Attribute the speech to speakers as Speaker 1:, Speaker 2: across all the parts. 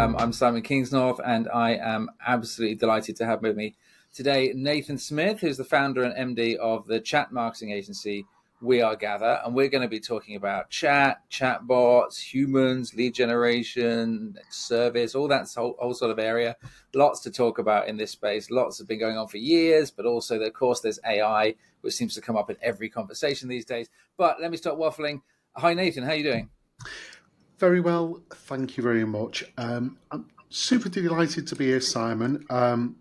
Speaker 1: Um, I'm Simon Kingsnorth, and I am absolutely delighted to have with me today Nathan Smith, who's the founder and MD of the chat marketing agency We Are Gather. And we're going to be talking about chat, chatbots, humans, lead generation, service, all that whole, whole sort of area. Lots to talk about in this space. Lots have been going on for years, but also, of course, there's AI, which seems to come up in every conversation these days. But let me stop waffling. Hi, Nathan. How are you doing?
Speaker 2: Very well, thank you very much. Um, I'm super delighted to be here, Simon. Um,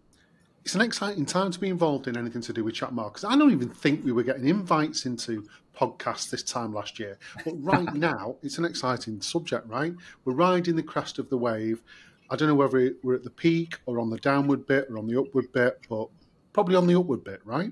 Speaker 2: it's an exciting time to be involved in anything to do with chat markets. I don't even think we were getting invites into podcasts this time last year, but right now it's an exciting subject. Right, we're riding the crest of the wave. I don't know whether we're at the peak or on the downward bit or on the upward bit, but probably on the upward bit, right?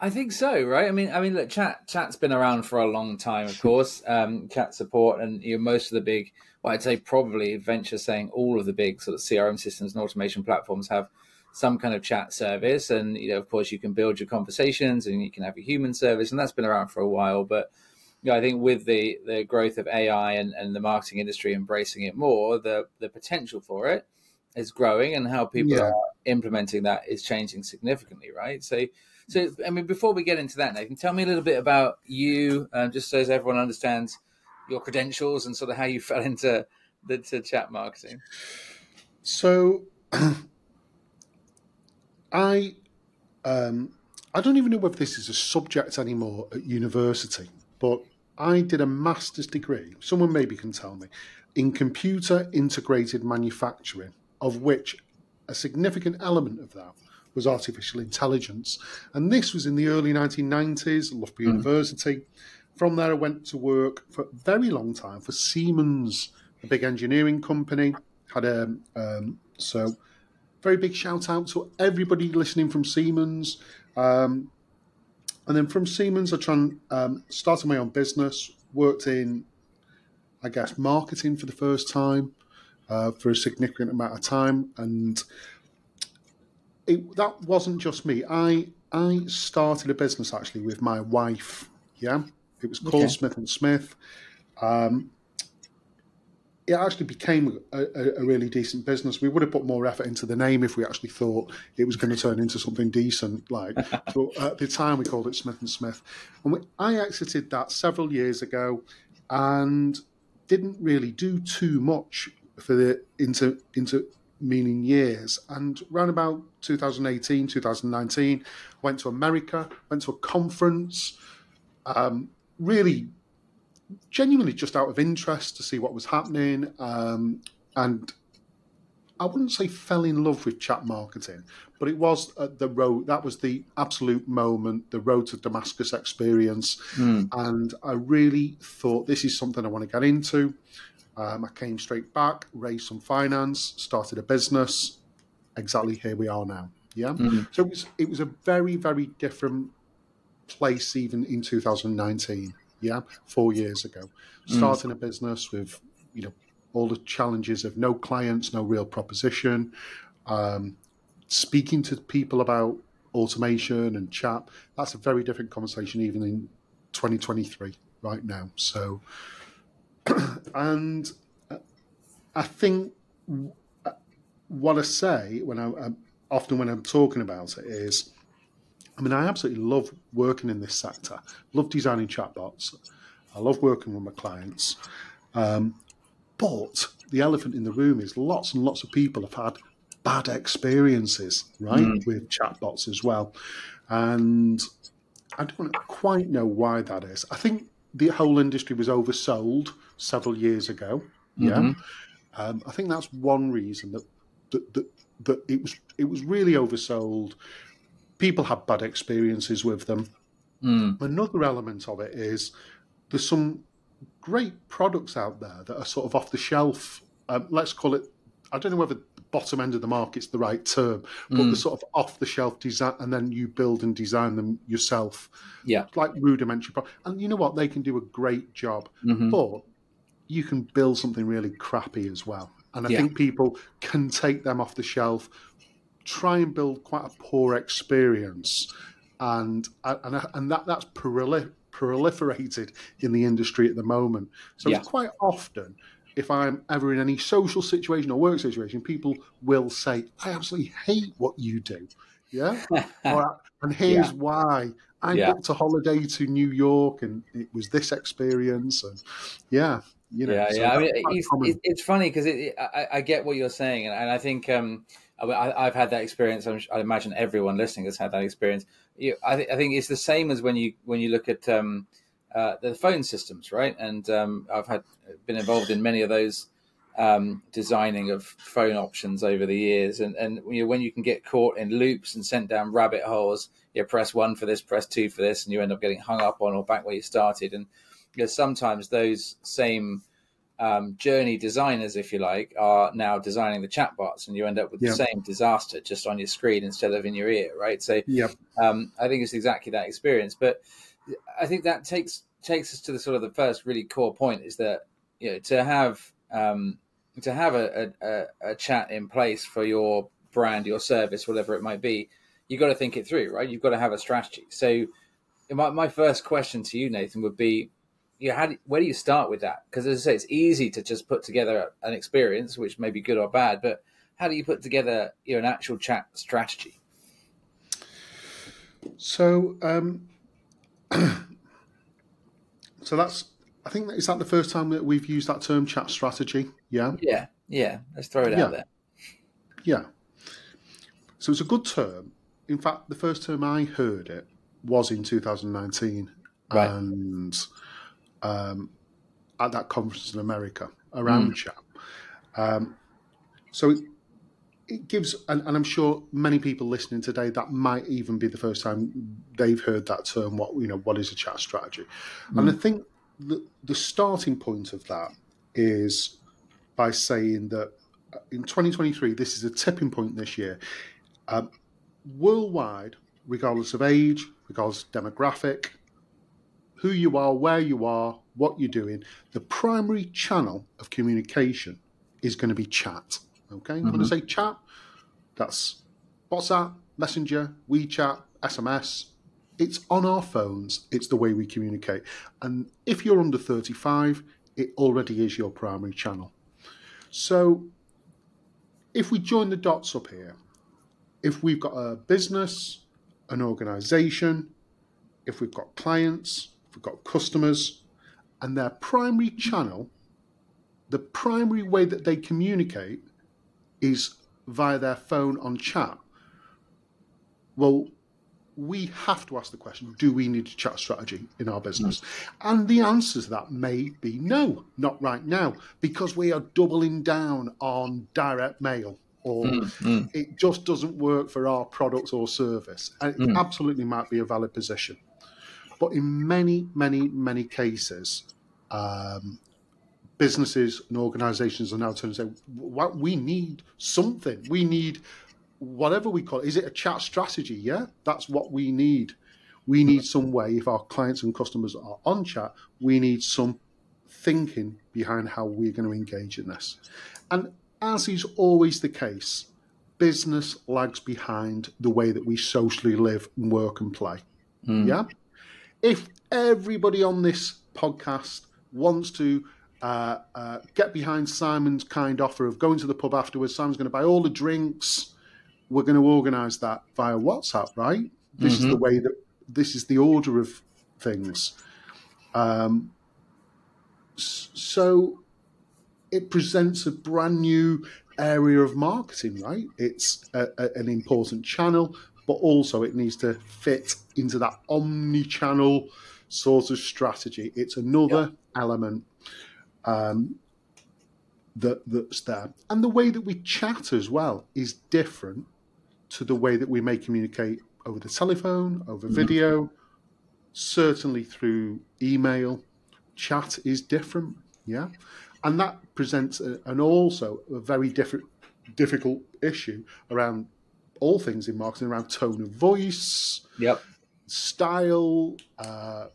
Speaker 1: I think so, right? I mean, I mean, look, chat chat's been around for a long time, of course. Um, chat support and you know, most of the big, well, I'd say probably venture saying all of the big sort of CRM systems and automation platforms have some kind of chat service, and you know, of course, you can build your conversations and you can have a human service, and that's been around for a while. But you know, I think with the the growth of AI and, and the marketing industry embracing it more, the the potential for it is growing, and how people yeah. are implementing that is changing significantly, right? So so, I mean, before we get into that, Nathan, tell me a little bit about you, um, just so as everyone understands your credentials and sort of how you fell into the to chat marketing.
Speaker 2: So, I um, I don't even know whether this is a subject anymore at university, but I did a master's degree. Someone maybe can tell me in computer integrated manufacturing, of which a significant element of that was artificial intelligence. And this was in the early 1990s, Loughborough mm. University. From there, I went to work for a very long time for Siemens, a big engineering company. Had a um, so very big shout out to everybody listening from Siemens. Um, and then from Siemens, I tried, um, started my own business, worked in, I guess, marketing for the first time uh, for a significant amount of time. And it, that wasn't just me. I I started a business actually with my wife. Yeah, it was called okay. Smith and Smith. Um, it actually became a, a, really decent business. We would have put more effort into the name if we actually thought it was going to turn into something decent. Like, so at the time, we called it Smith and Smith, and we, I exited that several years ago, and didn't really do too much for the into into meaning years. And around about 2018, 2019, went to America, went to a conference, um, really genuinely just out of interest to see what was happening. Um, and I wouldn't say fell in love with chat marketing, but it was uh, the road. That was the absolute moment, the road to Damascus experience, mm. and I really thought this is something I want to get into. Um, I came straight back, raised some finance, started a business. Exactly here we are now. Yeah. Mm-hmm. So it was it was a very very different place even in 2019. Yeah, four years ago, mm. starting mm. a business with you know all the challenges of no clients, no real proposition, um, speaking to people about automation and chat. That's a very different conversation even in 2023 right now. So and I think what I say when I often when I'm talking about it is, I mean, I absolutely love working in this sector. Love designing chatbots. I love working with my clients. Um, but the elephant in the room is lots and lots of people have had bad experiences, right, mm. with chatbots as well. And I don't quite know why that is. I think the whole industry was oversold several years ago. Yeah, mm-hmm. um, I think that's one reason that, that that that it was it was really oversold. People had bad experiences with them. Mm. Another element of it is there's some great products out there that are sort of off the shelf. Um, let's call it. I don't know whether bottom end of the market's the right term, but mm. the sort of off the shelf design, and then you build and design them yourself.
Speaker 1: Yeah,
Speaker 2: like rudimentary. Pro- and you know what? They can do a great job, mm-hmm. but you can build something really crappy as well. And I yeah. think people can take them off the shelf, try and build quite a poor experience, and and and that that's proliferated in the industry at the moment. So yeah. quite often if I'm ever in any social situation or work situation, people will say, I absolutely hate what you do. Yeah. or, and here's yeah. why. I yeah. booked a holiday to New York and it was this experience. And yeah, you know,
Speaker 1: yeah, so yeah. I mean, it's, it's, funny because it, it, I, I, get what you're saying. And, and I think, um, I, have had that experience. i imagine everyone listening has had that experience. You, I, th- I, think it's the same as when you when you look at um, uh, the phone systems, right? And um, I've had been involved in many of those um, designing of phone options over the years. And and you know, when you can get caught in loops and sent down rabbit holes, you press one for this, press two for this, and you end up getting hung up on or back where you started. And you know, sometimes those same um, journey designers, if you like, are now designing the chatbots, and you end up with the same disaster just on your screen instead of in your ear, right? So,
Speaker 2: yep.
Speaker 1: um, I think it's exactly that experience. But I think that takes takes us to the sort of the first really core point is that you know to have um, to have a, a, a chat in place for your brand, your service, whatever it might be, you've got to think it through, right? You've got to have a strategy. So, my, my first question to you, Nathan, would be, you how do, where do you start with that? Because as I say, it's easy to just put together an experience, which may be good or bad, but how do you put together you know, an actual chat strategy?
Speaker 2: So, um, so that's I think is that the first time that we've used that term chat strategy. Yeah.
Speaker 1: Yeah. Yeah. Let's throw it
Speaker 2: yeah.
Speaker 1: out there.
Speaker 2: Yeah. So it's a good term. In fact, the first time I heard it was in 2019, right. and um, at that conference in America around mm. chat. Um, so it, gives, and, and, I'm sure many people listening today that might even be the first time they've heard that term. What you know, what is a chat strategy? Mm. And I think the, the starting point of that is by saying that in 2023, this is a tipping point this year. Um, worldwide, regardless of age, regardless of demographic, who you are, where you are, what you're doing, the primary channel of communication is going to be chat. Okay, mm-hmm. when I say chat, that's WhatsApp, Messenger, WeChat, SMS, it's on our phones, it's the way we communicate. And if you're under 35, it already is your primary channel. So if we join the dots up here, if we've got a business, an organization, if we've got clients, if we've got customers, and their primary channel, the primary way that they communicate is via their phone on chat. Well, we have to ask the question do we need a chat strategy in our business? And the answer to that may be no, not right now, because we are doubling down on direct mail or mm, mm. it just doesn't work for our product or service. And it mm. absolutely might be a valid position. But in many, many, many cases, um, businesses and organizations are now turning to say, well, we need something. We need whatever we call it, is it a chat strategy? Yeah, that's what we need. We need some way, if our clients and customers are on chat, we need some thinking behind how we're going to engage in this. And as is always the case, business lags behind the way that we socially live and work and play. Mm. Yeah. If everybody on this podcast wants to uh, uh, get behind Simon's kind offer of going to the pub afterwards, Simon's going to buy all the drinks, we're going to organize that via WhatsApp, right? This mm-hmm. is the mm-hmm. way that this is the order of things. Um, so it presents a brand new area of marketing, right? It's a, a, an important channel, but also it needs to fit into that omni-channel sort of strategy. It's another yep. element um, that that's there, and the way that we chat as well is different to the way that we may communicate over the telephone, over mm-hmm. video, certainly through email. Chat is different, yeah, and that presents a, an also a very different, difficult issue around all things in marketing around tone of voice,
Speaker 1: yep,
Speaker 2: style. Uh,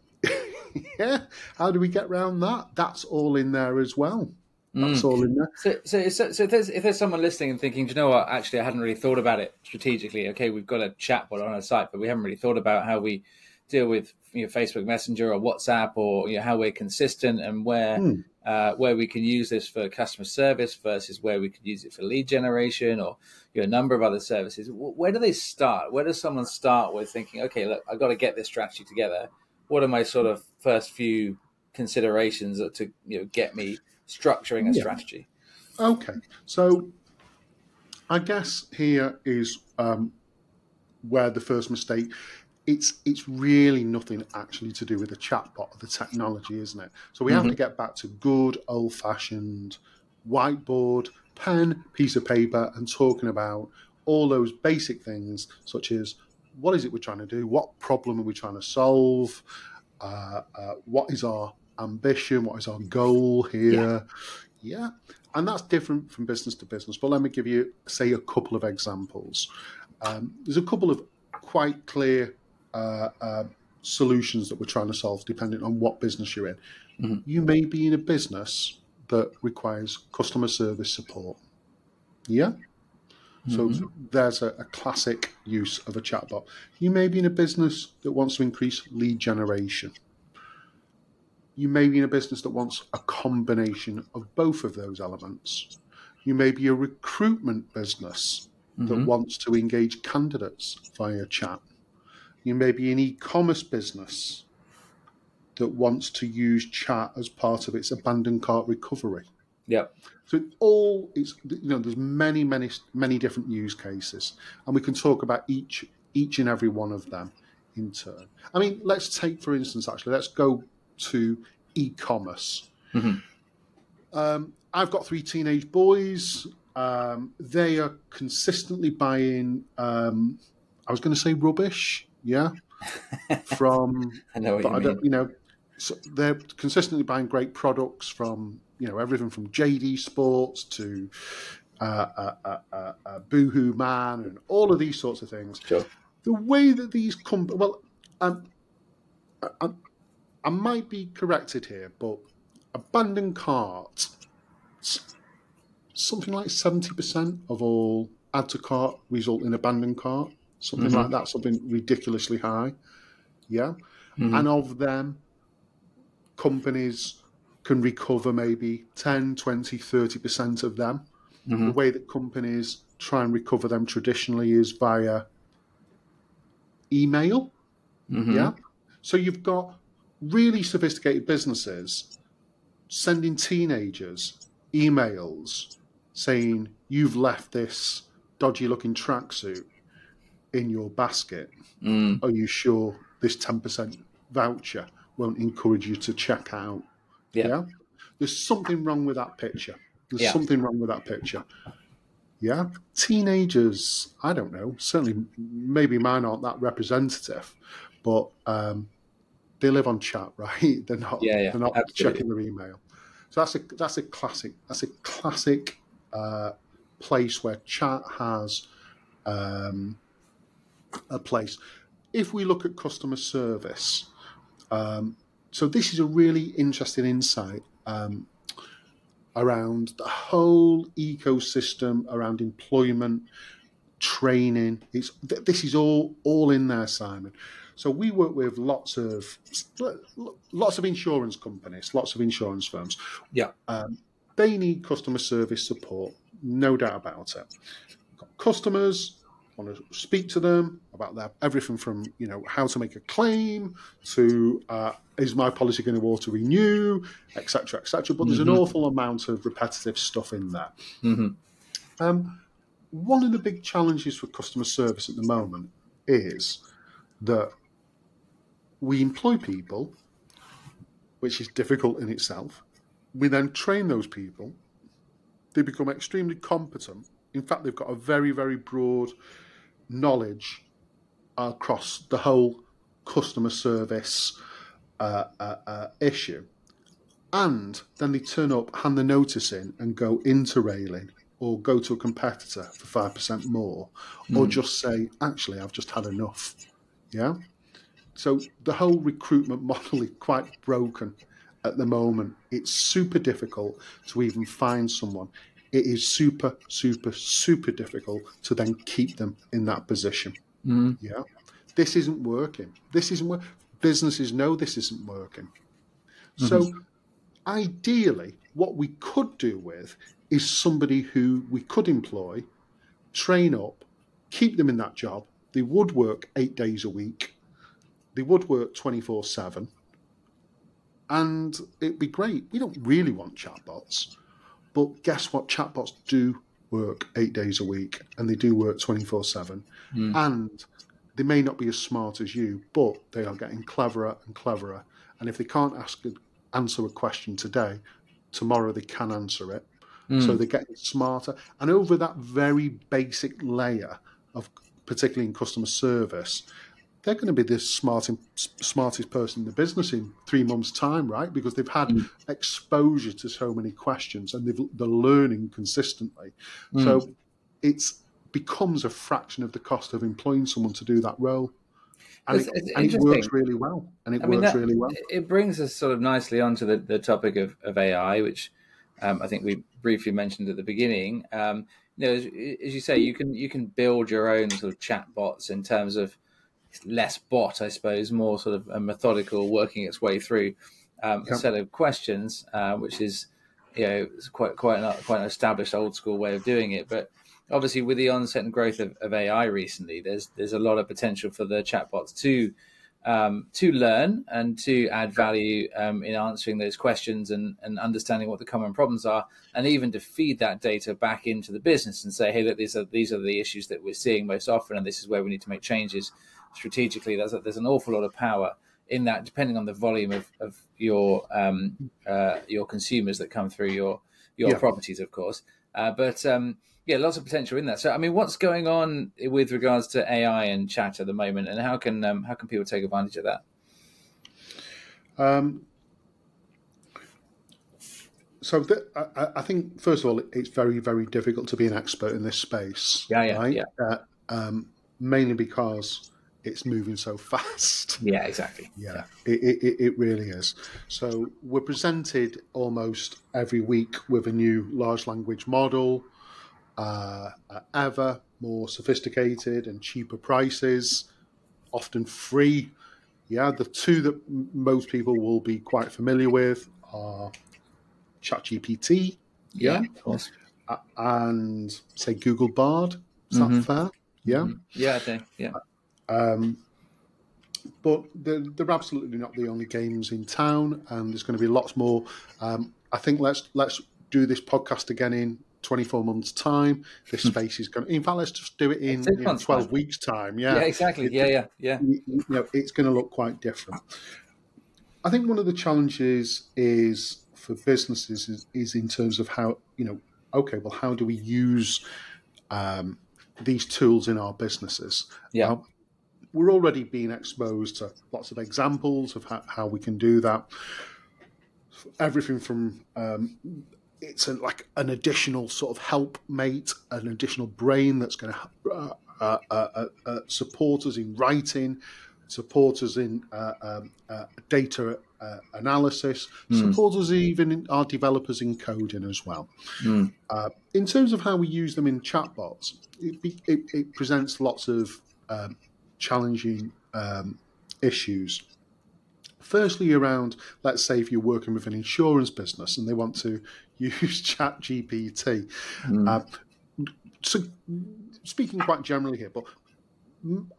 Speaker 2: yeah, how do we get around that? That's all in there as well. That's mm. all in there. So,
Speaker 1: so, so, so, if there's if there's someone listening and thinking, you know what? Actually, I hadn't really thought about it strategically. Okay, we've got a chatbot on our site, but we haven't really thought about how we deal with you know, Facebook Messenger or WhatsApp or you know, how we're consistent and where
Speaker 2: Hmm.
Speaker 1: uh, where we can use this for customer service versus where we could use it for lead generation or you know, a number of other services. Where do they start? Where does someone start with thinking, okay, look, I've got to get this strategy together. What are my sort of first few considerations to you know get me structuring a
Speaker 2: Yeah.
Speaker 1: strategy?
Speaker 2: Okay, so I guess here is um, where the first mistake. It's it's really nothing actually to do with the chatbot or the technology, isn't it? So we have to get back to good old fashioned whiteboard, pen, piece of paper, and talking about all those basic things such as what is it we're trying to do, what problem are we trying to solve, uh, uh, what is our ambition, what is our goal here, yeah. And that's different from business to business. But let me give you, say, a couple of examples. Um, there's a couple of quite clear uh, uh, solutions that we're trying to solve depending on what business you're in.
Speaker 1: Mhm.
Speaker 2: You may be in a business that requires customer service support. Yeah. So there's a, a classic use of a chatbot. You may be in a business that wants to increase lead generation. You may be in a business that wants a combination of both of those elements. You may be a recruitment business that
Speaker 1: Mhm.
Speaker 2: wants to engage candidates via chat. You may be an e commerce business that wants to use chat as part of its abandoned cart recovery.
Speaker 1: Yep.
Speaker 2: So it all it's you know there's many many many different use cases, and we can talk about each each and every one of them in turn. I mean, let's take for instance actually let's go to e-commerce.
Speaker 1: Mhm.
Speaker 2: Um, I've got three teenage boys. Um, they are consistently buying. Um, I was going to say rubbish, yeah, from
Speaker 1: I know what you mean.
Speaker 2: you know, so they're consistently buying great products from, you know, everything from JD Sports to uh, uh, uh, uh, uh, Boohoo Man and all of these sorts of things.
Speaker 1: Sure.
Speaker 2: The way that these come, well, um, I, I, I might be corrected here, but abandoned cart, something like seventy percent of all add to cart result in abandoned cart, something
Speaker 1: Mhm.
Speaker 2: like that, something ridiculously high. Yeah
Speaker 1: Mhm.
Speaker 2: and of them companies can recover maybe 10 20 30% of them the
Speaker 1: Mhm.
Speaker 2: way that companies try and recover them traditionally is via email
Speaker 1: Mhm.
Speaker 2: yeah so you've got really sophisticated businesses sending teenagers emails saying you've left this dodgy looking tracksuit in your basket
Speaker 1: Mm.
Speaker 2: are you sure this 10% voucher won't encourage you to check out?
Speaker 1: Yeah.
Speaker 2: There's something wrong with that picture. There's
Speaker 1: Yeah.
Speaker 2: something wrong with that picture. Yeah. Teenagers, I don't know, certainly maybe mine aren't that representative, but um, they live on chat, right? They're not,
Speaker 1: Yeah, yeah,
Speaker 2: they're not
Speaker 1: absolutely.
Speaker 2: checking their email. So that's a that's a classic that's a classic uh, place where chat has um, a place. If we look at customer service, um, so this is a really interesting insight um, around the whole ecosystem around employment, training. It's th- this is all all in there, Simon. So we work with lots of lots of insurance companies, lots of insurance firms.
Speaker 1: Yeah.
Speaker 2: Um, they need customer service support, no doubt about it. Got customers want to speak to them about everything from you know how to make a claim to uh, is my policy going to auto renew, etc., etc. But there's an
Speaker 1: Mhm.
Speaker 2: awful amount of repetitive stuff in there.
Speaker 1: Mhm.
Speaker 2: Um, one of the big challenges for customer service at the moment is that we employ people, which is difficult in itself. We then train those people. They become extremely competent. In fact, they've got a very, very broad knowledge across the whole customer service uh, uh, uh, issue. And then they turn up, hand the notice in, and go into railing or go to a competitor for 5% more, or just say, actually, I've just had enough. Yeah? So the whole recruitment model is quite broken at the moment. It's super difficult to even find someone. It is super, super, super difficult to then keep them in that position.
Speaker 1: Mhm.
Speaker 2: Yeah. This isn't working. This isn't work. businesses know this isn't working. Mm-hmm. So, ideally, what we could do with is somebody who we could employ, train up, keep them in that job. They would work eight days a week, they would work 24 7, and it'd be great. We don't really want chatbots, but guess what? Chatbots do work eight days a week and they do work 24 7. Mm. And they may not be as smart as you, but they are getting cleverer and cleverer. And if they can't ask answer a question today, tomorrow they can answer it. Mm. So they're getting smarter. And over that very basic layer of, particularly in customer service, they're going to be the smartest, smartest person in the business in three months' time, right? Because they've had mm. exposure to so many questions and they're learning consistently. Mm. So it becomes a fraction of the cost of employing someone to do that role. And, it's, it's it, and it, works really well. And it I mean, works that, really well.
Speaker 1: It brings us sort of nicely onto the, the topic of, of AI, which um, I think we briefly mentioned at the beginning. Um, you know, as, as, you say, you can you can build your own sort of chat bots in terms of less bot, I suppose, more sort of a methodical working its way through um, a set of questions, uh, which is you know quite quite an, quite an established old school way of doing it, but obviously with the onset and growth of, of, AI recently, there's there's a lot of potential for the chatbots to um, to learn and to add value um, in answering those questions and, and understanding what the common problems are, and even to feed that data back into the business and say, hey, look, these are these are the issues that we're seeing most often, and this is where we need to make changes strategically. There's a, there's an awful lot of power in that, depending on the volume of, of your um, uh, your consumers that come through your your yeah. properties, of course. Uh, but um, yeah, lots of potential in that. So, I mean, what's going on with regards to AI and chat at the moment, and how can um, how can people take advantage of that? Um,
Speaker 2: so the, I, I, think first of all, it's very very difficult to be an expert in this space.
Speaker 1: Yeah, yeah, right? yeah.
Speaker 2: Uh, um, mainly because it's moving so fast.
Speaker 1: Yeah, exactly.
Speaker 2: Yeah, yeah. It, it, it really is. So we're presented almost every week with a new large language model uh, ever more sophisticated and cheaper prices, often free. Yeah, the two that most people will be quite familiar with are ChatGPT.
Speaker 1: Yeah, yeah of course.
Speaker 2: Uh, and say Google Bard. Is mm-hmm. that fair? Yeah. Mm-hmm.
Speaker 1: Yeah, I think. Yeah. Um,
Speaker 2: but they're, they're, absolutely not the only games in town, and there's going to be lots more. Um, I think let's let's do this podcast again in 24 months' time. This hmm. space is going. to... In fact, let's just do it in you know, 12 weeks' time. Yeah,
Speaker 1: yeah, exactly. It, yeah, yeah, yeah.
Speaker 2: You know, it's going to look quite different. I think one of the challenges is for businesses is, is in terms of how you know. Okay, well, how do we use um, these tools in our businesses?
Speaker 1: Yeah.
Speaker 2: We're already being exposed to lots of examples of how, how we can do that. Everything from um, it's a, like an additional sort of helpmate, an additional brain that's going to uh uh, uh, uh, uh, support us in writing, support us in uh, um, data analysis, mm. support us even in our developers in coding as well. Mm. in terms of how we use them in chatbots, it, it, it presents lots of um, challenging um, issues firstly around let's say if you're working with an insurance business and they want to use chat gpt mm. uh, so speaking quite generally here but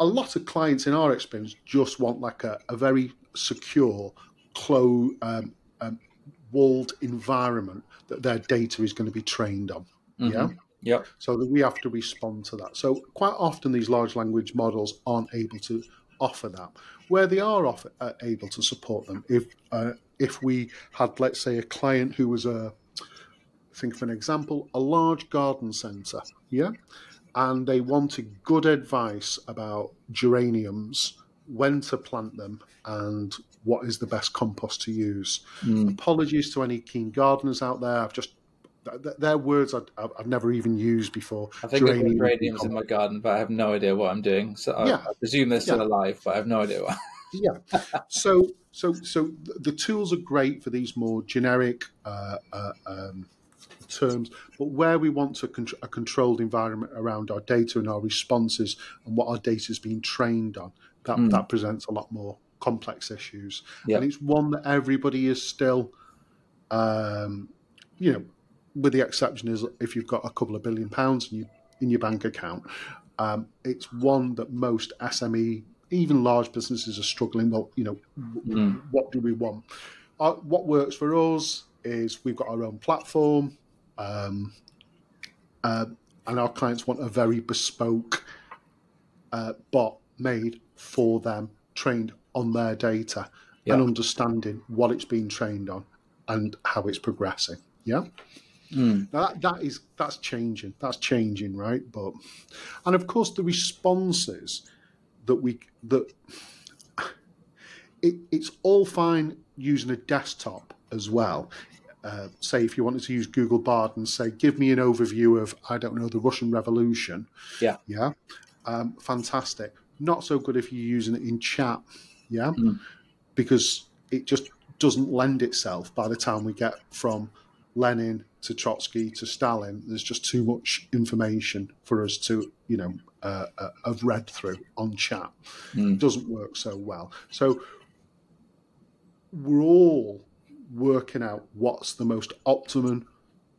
Speaker 2: a lot of clients in our experience just want like a, a very secure closed um, um, walled environment that their data is going to be trained on mm-hmm. yeah
Speaker 1: Yep.
Speaker 2: So that we have to respond to that. So quite often these large language models aren't able to offer that. Where they are offer, uh, able to support them, if uh, if we had, let's say, a client who was a, think of an example, a large garden centre, yeah, and they wanted good advice about geraniums, when to plant them, and what is the best compost to use. Mm. Apologies to any keen gardeners out there. I've just they're words I've, I've, never even used before.
Speaker 1: I think Geranium, I've got geraniums in my garden, but I have no idea what I'm doing. So I, yeah. I presume they're still yeah. alive, but I have no idea what.
Speaker 2: yeah. So so so the tools are great for these more generic uh, uh, um, terms, but where we want a, con- a, controlled environment around our data and our responses and what our data is being trained on, that mm. that presents a lot more complex issues,
Speaker 1: Yeah.
Speaker 2: and it's one that everybody is still, um, you know, with the exception is if you've got a couple of billion pounds in your, in your bank account, um, it's one that most SME, even large businesses, are struggling. Well, you know,
Speaker 1: Mm.
Speaker 2: what do we want? Uh, what works for us is we've got our own platform, um, uh, and our clients want a very bespoke uh, bot made for them, trained on their data
Speaker 1: Yeah.
Speaker 2: and understanding what it's been trained on and how it's progressing. Yeah.
Speaker 1: Mm.
Speaker 2: Now that, that is that's changing. That's changing, right? But and of course the responses that we that it, it's all fine using a desktop as well. Uh, say if you wanted to use Google Bard and say, give me an overview of I don't know the Russian Revolution.
Speaker 1: Yeah.
Speaker 2: Yeah. Um, fantastic. Not so good if you're using it in chat. Yeah.
Speaker 1: Mm.
Speaker 2: Because it just doesn't lend itself by the time we get from Lenin to Trotsky to Stalin. There's just too much information for us to, you know, uh, uh, have read through on chat.
Speaker 1: Mm.
Speaker 2: It doesn't work so well. So we're all working out what's the most optimum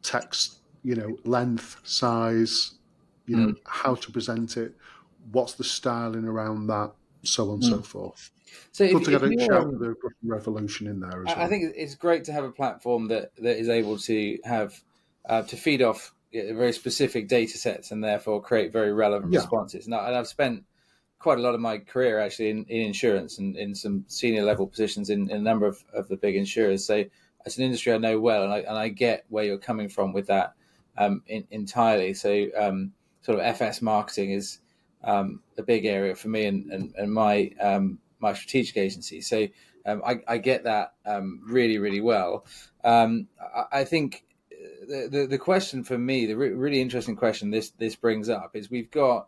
Speaker 2: text, you know, length, size, you know, how to present it, what's the styling around that, so on and so forth.
Speaker 1: So
Speaker 2: Put
Speaker 1: if,
Speaker 2: together
Speaker 1: if
Speaker 2: a shout the Russian Revolution in there as
Speaker 1: I
Speaker 2: well.
Speaker 1: I think it's great to have a platform that, that is able to have uh, to feed off very specific data sets and therefore create very relevant
Speaker 2: Yeah.
Speaker 1: responses. And, I, and I've spent quite a lot of my career actually in, in insurance and in some senior level positions in, in a number of, of the big insurers. So it's an industry I know well, and I, and I get where you're coming from with that um, in, entirely. So um, sort of FS marketing is um, a big area for me and, and, and my um, my strategic agency. So um, I, I get that um, really, really well. Um, I, I think the, the the question for me, the re- really interesting question this this brings up is we've got.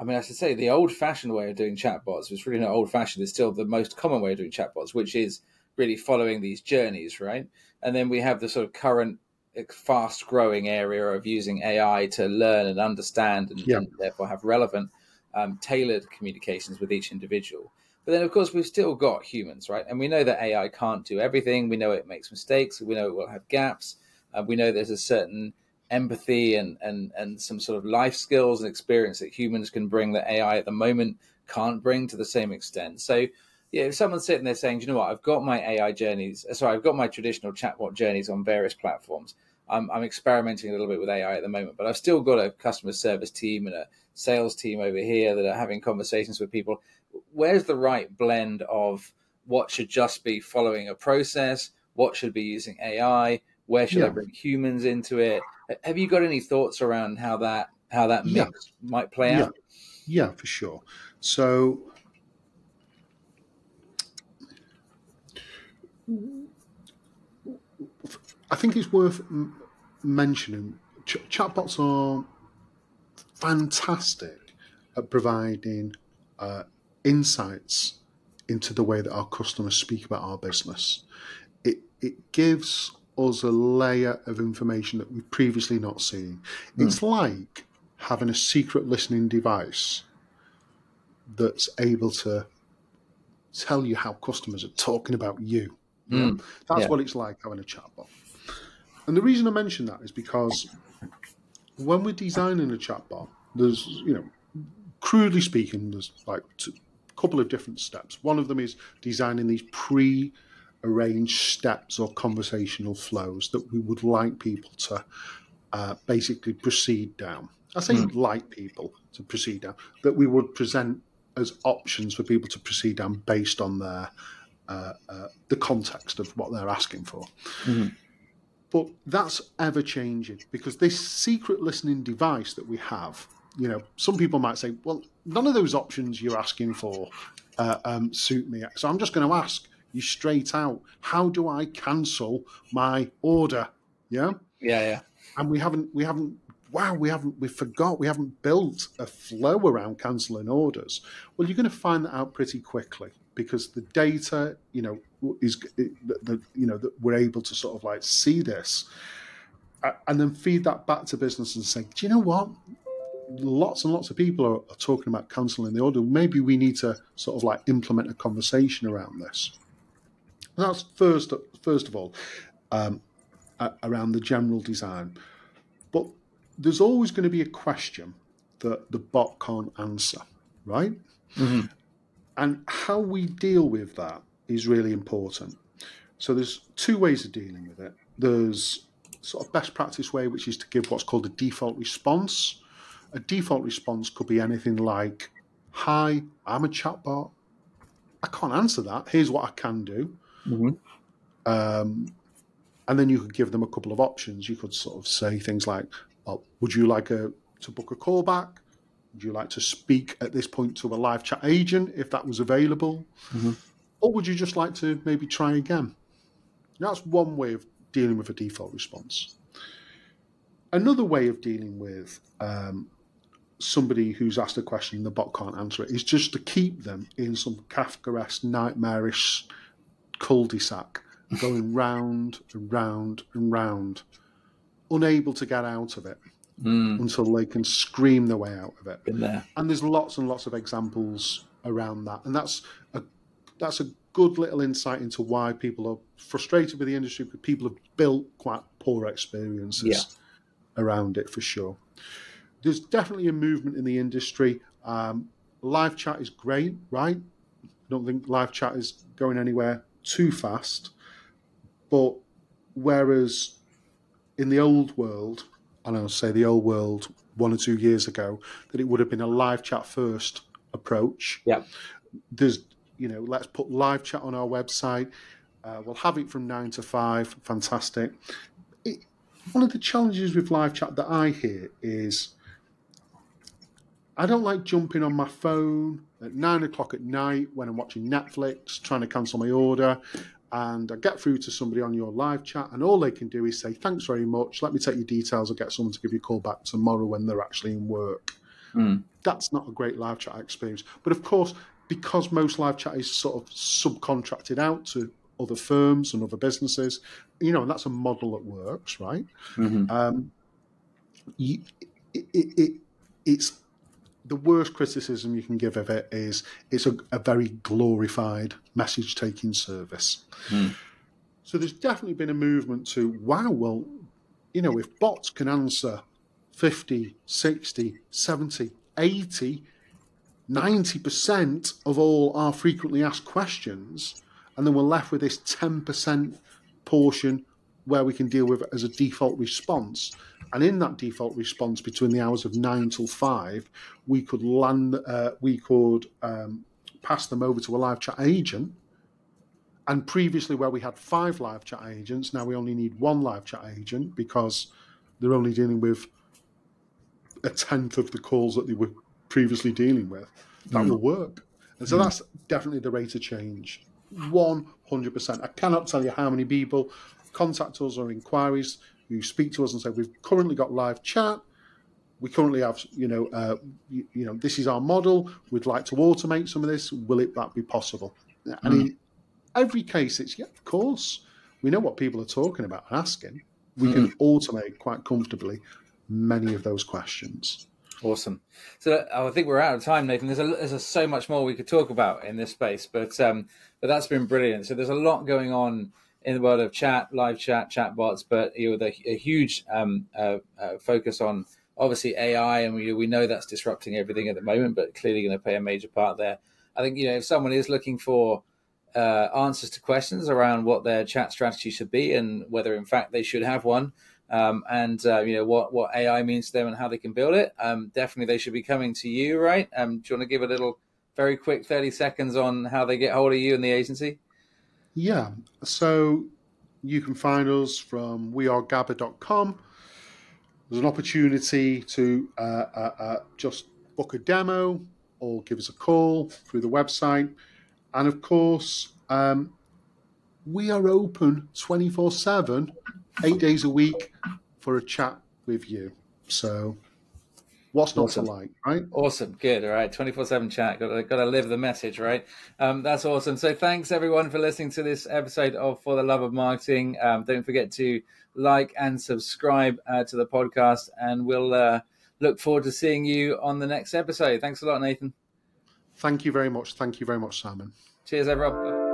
Speaker 1: I mean, I should say the old-fashioned way of doing chatbots was really not old-fashioned. It's still the most common way of doing chatbots, which is really following these journeys, right? And then we have the sort of current fast-growing area of using AI to learn and understand, and,
Speaker 2: Yeah.
Speaker 1: and therefore have relevant, um, tailored communications with each individual. But then, of course, we've still got humans, right? And we know that AI can't do everything. We know it makes mistakes. We know it will have gaps. Uh, we know there's a certain empathy and, and, and some sort of life skills and experience that humans can bring that AI at the moment can't bring to the same extent. So, yeah, if someone's sitting there saying, "Do you know what, I've got my AI journeys, sorry, I've got my traditional chatbot journeys on various platforms. I'm, I'm experimenting a little bit with AI at the moment, but I've still got a customer service team and a sales team over here that are having conversations with people. Where's the right blend of what should just be following a process? What should be using AI? Where should I bring humans into it? Have you got any thoughts around how that how that
Speaker 2: Yeah.
Speaker 1: mix might play
Speaker 2: Yeah.
Speaker 1: out?
Speaker 2: Yeah, for sure. So, I think it's worth m- mentioning ch- chatbots are fantastic at providing uh, insights into the way that our customers speak about our business. It, it gives us a layer of information that we've previously not seen. It's like having a secret listening device that's able to tell you how customers are talking about you.
Speaker 1: Mm.
Speaker 2: That's
Speaker 1: Yeah.
Speaker 2: what it's like having a chatbot. And the reason I mention that is because when we're designing a chatbot, there's, you know, crudely speaking, there's like a couple of different steps. One of them is designing these pre arranged steps or conversational flows that we would like people to uh, basically proceed down. I say like people to proceed down, that we would present as options for people to proceed down based on their uh, uh, the context of what they're asking for. But that's ever changing because this secret listening device that we have, you know, some people might say, well, none of those options you're asking for uh, um, suit me. So I'm just going to ask you straight out, how do I cancel my order? Yeah
Speaker 1: Yeah, yeah.
Speaker 2: and we haven't we haven't wow we haven't we forgot we haven't built a flow around cancelling orders well you're going to find that out pretty quickly because the data you know is you know that we're able to sort of like see this uh, and then feed that back to business and say do you know what lots and lots of people are, are talking about cancelling the order. Maybe we need to sort of like implement a conversation around this. That's first, first of all, um, around the general design. But there's always going to be a question that the bot can't answer, right? Mm-hmm. And how we deal with that is really important. So there's two ways of dealing with it. There's sort of best practice way, which is to give what's called a default response. A default response could be anything like, "Hi, I'm a chatbot. I can't answer that. Here's what I can do." Mm-hmm. Um, and then you could give them a couple of options. You could sort of say things like, well, "Would you like a, to book a call back? Would you like to speak at this point to a live chat agent if that was available? Mm-hmm. Or would you just like to maybe try again? That's one way of dealing with a default response. Another way of dealing with um, somebody who's asked a question and the bot can't answer it is just to keep them in some Kafkaesque, nightmarish cul-de-sac, going round and round and round, unable to get out of it mm. until they can scream their way out of it.
Speaker 1: There.
Speaker 2: And there's lots and lots of examples around that, and that's a that's a good little insight into why people are frustrated with the industry because people have built quite poor experiences yeah. around it for sure. There's definitely a movement in the industry. Um, live chat is great, right? I don't think live chat is going anywhere too fast. But whereas in the old world, and I'll say the old world one or two years ago, that it would have been a live chat first approach.
Speaker 1: Yeah.
Speaker 2: There's, you know, let's put live chat on our website. Uh, we'll have it from nine to five. Fantastic. It, one of the challenges with live chat that I hear is I don't like jumping on my phone at nine o'clock at night when I'm watching Netflix, trying to cancel my order and I get through to somebody on your live chat, and all they can do is say, Thanks very much. Let me take your details. I'll get someone to give you a call back tomorrow when they're actually in work. Mm. That's not a great live chat experience. But of course, because most live chat is sort of subcontracted out to other firms and other businesses, you know, and that's a model that works, right? Mm-hmm. Um, you, it, it, it, it's the worst criticism you can give of it is it's a, a very glorified message taking service. Mm. So there's definitely been a movement to, wow, well, you know, if bots can answer 50, 60, 70, 80, 90% of all our frequently asked questions, and then we're left with this 10% portion where we can deal with it as a default response, and in that default response between the hours of nine till five, we could land, uh, we could um, pass them over to a live chat agent. And previously, where we had five live chat agents, now we only need one live chat agent because they're only dealing with a tenth of the calls that they were previously dealing with. That mm. will work. And so mm. that's definitely the rate of change. 100%. I cannot tell you how many people contact us or inquiries who speak to us and say, we've currently got live chat. We currently have, you know, uh, you, you, know, this is our model. We'd like to automate some of this. Will it that be possible? Mm. And in every case, it's yeah, of course. We know what people are talking about and asking. We mm. can automate quite comfortably many of those questions.
Speaker 1: Awesome. So I think we're out of time, Nathan. There's a, there's a, so much more we could talk about in this space, but um, but that's been brilliant. So there's a lot going on in the world of chat, live chat, chatbots, but you know, a huge um, uh, uh, focus on obviously AI, and we, we know that's disrupting everything at the moment, but clearly going to play a major part there. I think you know if someone is looking for uh, answers to questions around what their chat strategy should be and whether in fact they should have one, um, and uh, you know what what AI means to them and how they can build it, um, definitely they should be coming to you, right? Um, do you want to give a little very quick thirty seconds on how they get hold of you and the agency?
Speaker 2: Yeah. So you can find us from wearegather.com. There's an opportunity to uh, uh, uh, just book a demo or give us a call through the website. And of course, um, we are open 24 7, eight days a week for a chat with you. So What's not awesome. to like, right?
Speaker 1: Awesome, good. All right, twenty four seven chat. Got to got to live the message, right? Um, that's awesome. So thanks everyone for listening to this episode of For the Love of Marketing. Um, don't forget to like and subscribe uh, to the podcast, and we'll uh, look forward to seeing you on the next episode. Thanks a lot, Nathan.
Speaker 2: Thank you very much. Thank you very much, Simon.
Speaker 1: Cheers, everyone.